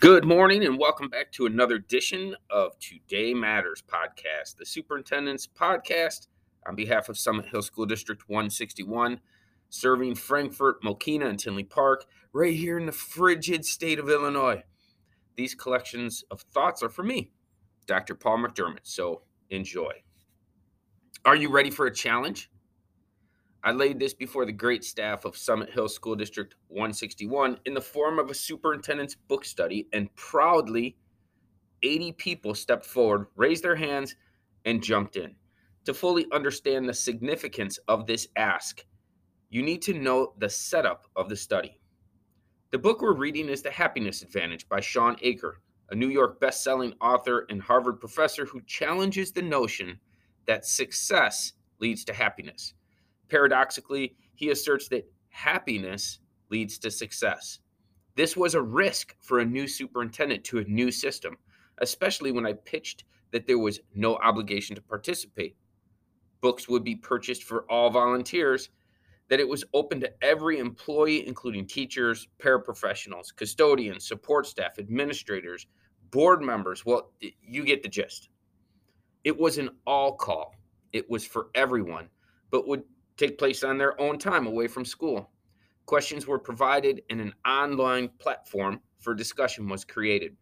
Good morning and welcome back to another edition of Today Matters podcast, the superintendent's podcast on behalf of Summit Hill School District 161, serving Frankfort, Mokena, and Tinley Park, right here in the frigid state of Illinois. These collections of thoughts are for me, Dr. Paul McDermott, so enjoy. Are you ready for a challenge? I laid this before the great staff of Summit Hill School District 161 in the form of a superintendent's book study, and proudly, 80 people stepped forward, raised their hands, and jumped in. To fully understand the significance of this ask, you need to know the setup of the study. The book we're reading is The Happiness Advantage by Shawn Achor, a New York best-selling author and Harvard professor who challenges the notion that success leads to happiness. Paradoxically, he asserts that happiness leads to success. This was a risk for a new superintendent to a new system, especially when I pitched that there was no obligation to participate. Books would be purchased for all volunteers, that it was open to every employee, including teachers, paraprofessionals, custodians, support staff, administrators, board members. Well, you get the gist. It was an all call, it was for everyone, but would take place on their own time away from school. Questions were provided and an online platform for discussion was created.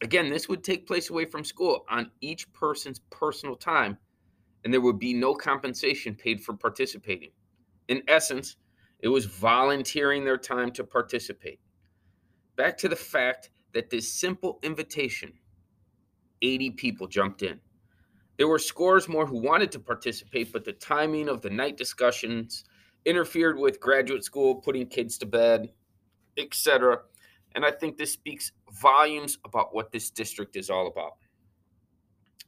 Again, this would take place away from school on each person's personal time, and there would be no compensation paid for participating. In essence, it was volunteering their time to participate. Back to the fact that this simple invitation, 80 people jumped in. There were scores more who wanted to participate, but the timing of the night discussions interfered with graduate school, putting kids to bed, etc. And I think this speaks volumes about what this district is all about.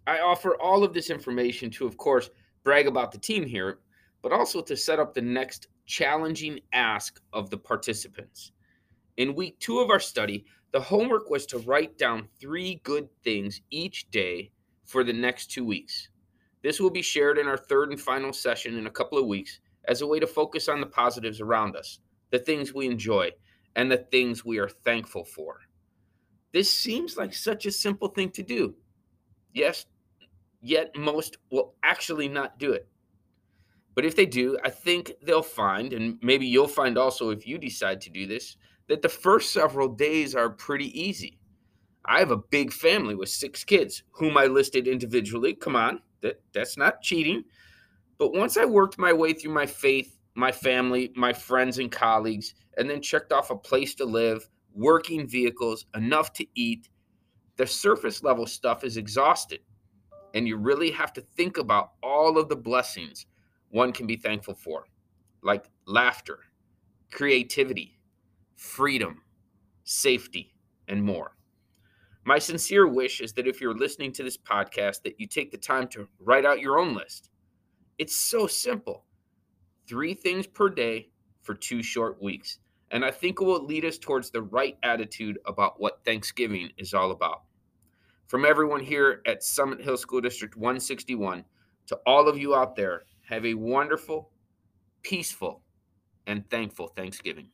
I offer all of this information to, of course, brag about the team here, but also to set up the next challenging ask of the participants. In week two of our study, the homework was to write down three good things each day for the next two weeks. This will be shared in our third and final session in a couple of weeks as a way to focus on the positives around us, the things we enjoy, and the things we are thankful for. This seems like such a simple thing to do. Yes, yet most will actually not do it. But if they do, I think they'll find, and maybe you'll find also if you decide to do this, that the first several days are pretty easy. I have a big family with six kids, whom I listed individually. Come on, that, that's not cheating. But once I worked my way through my faith, my family, my friends and colleagues, and then checked off a place to live, working vehicles, enough to eat, the surface level stuff is exhausted. And you really have to think about all of the blessings one can be thankful for, like laughter, creativity, freedom, safety, and more. My sincere wish is that if you're listening to this podcast that you take the time to write out your own list. It's so simple. 3 things per day for 2 short weeks. And I think it will lead us towards the right attitude about what Thanksgiving is all about. From everyone here at Summit Hill School District 161 to all of you out there, have a wonderful, peaceful, and thankful Thanksgiving.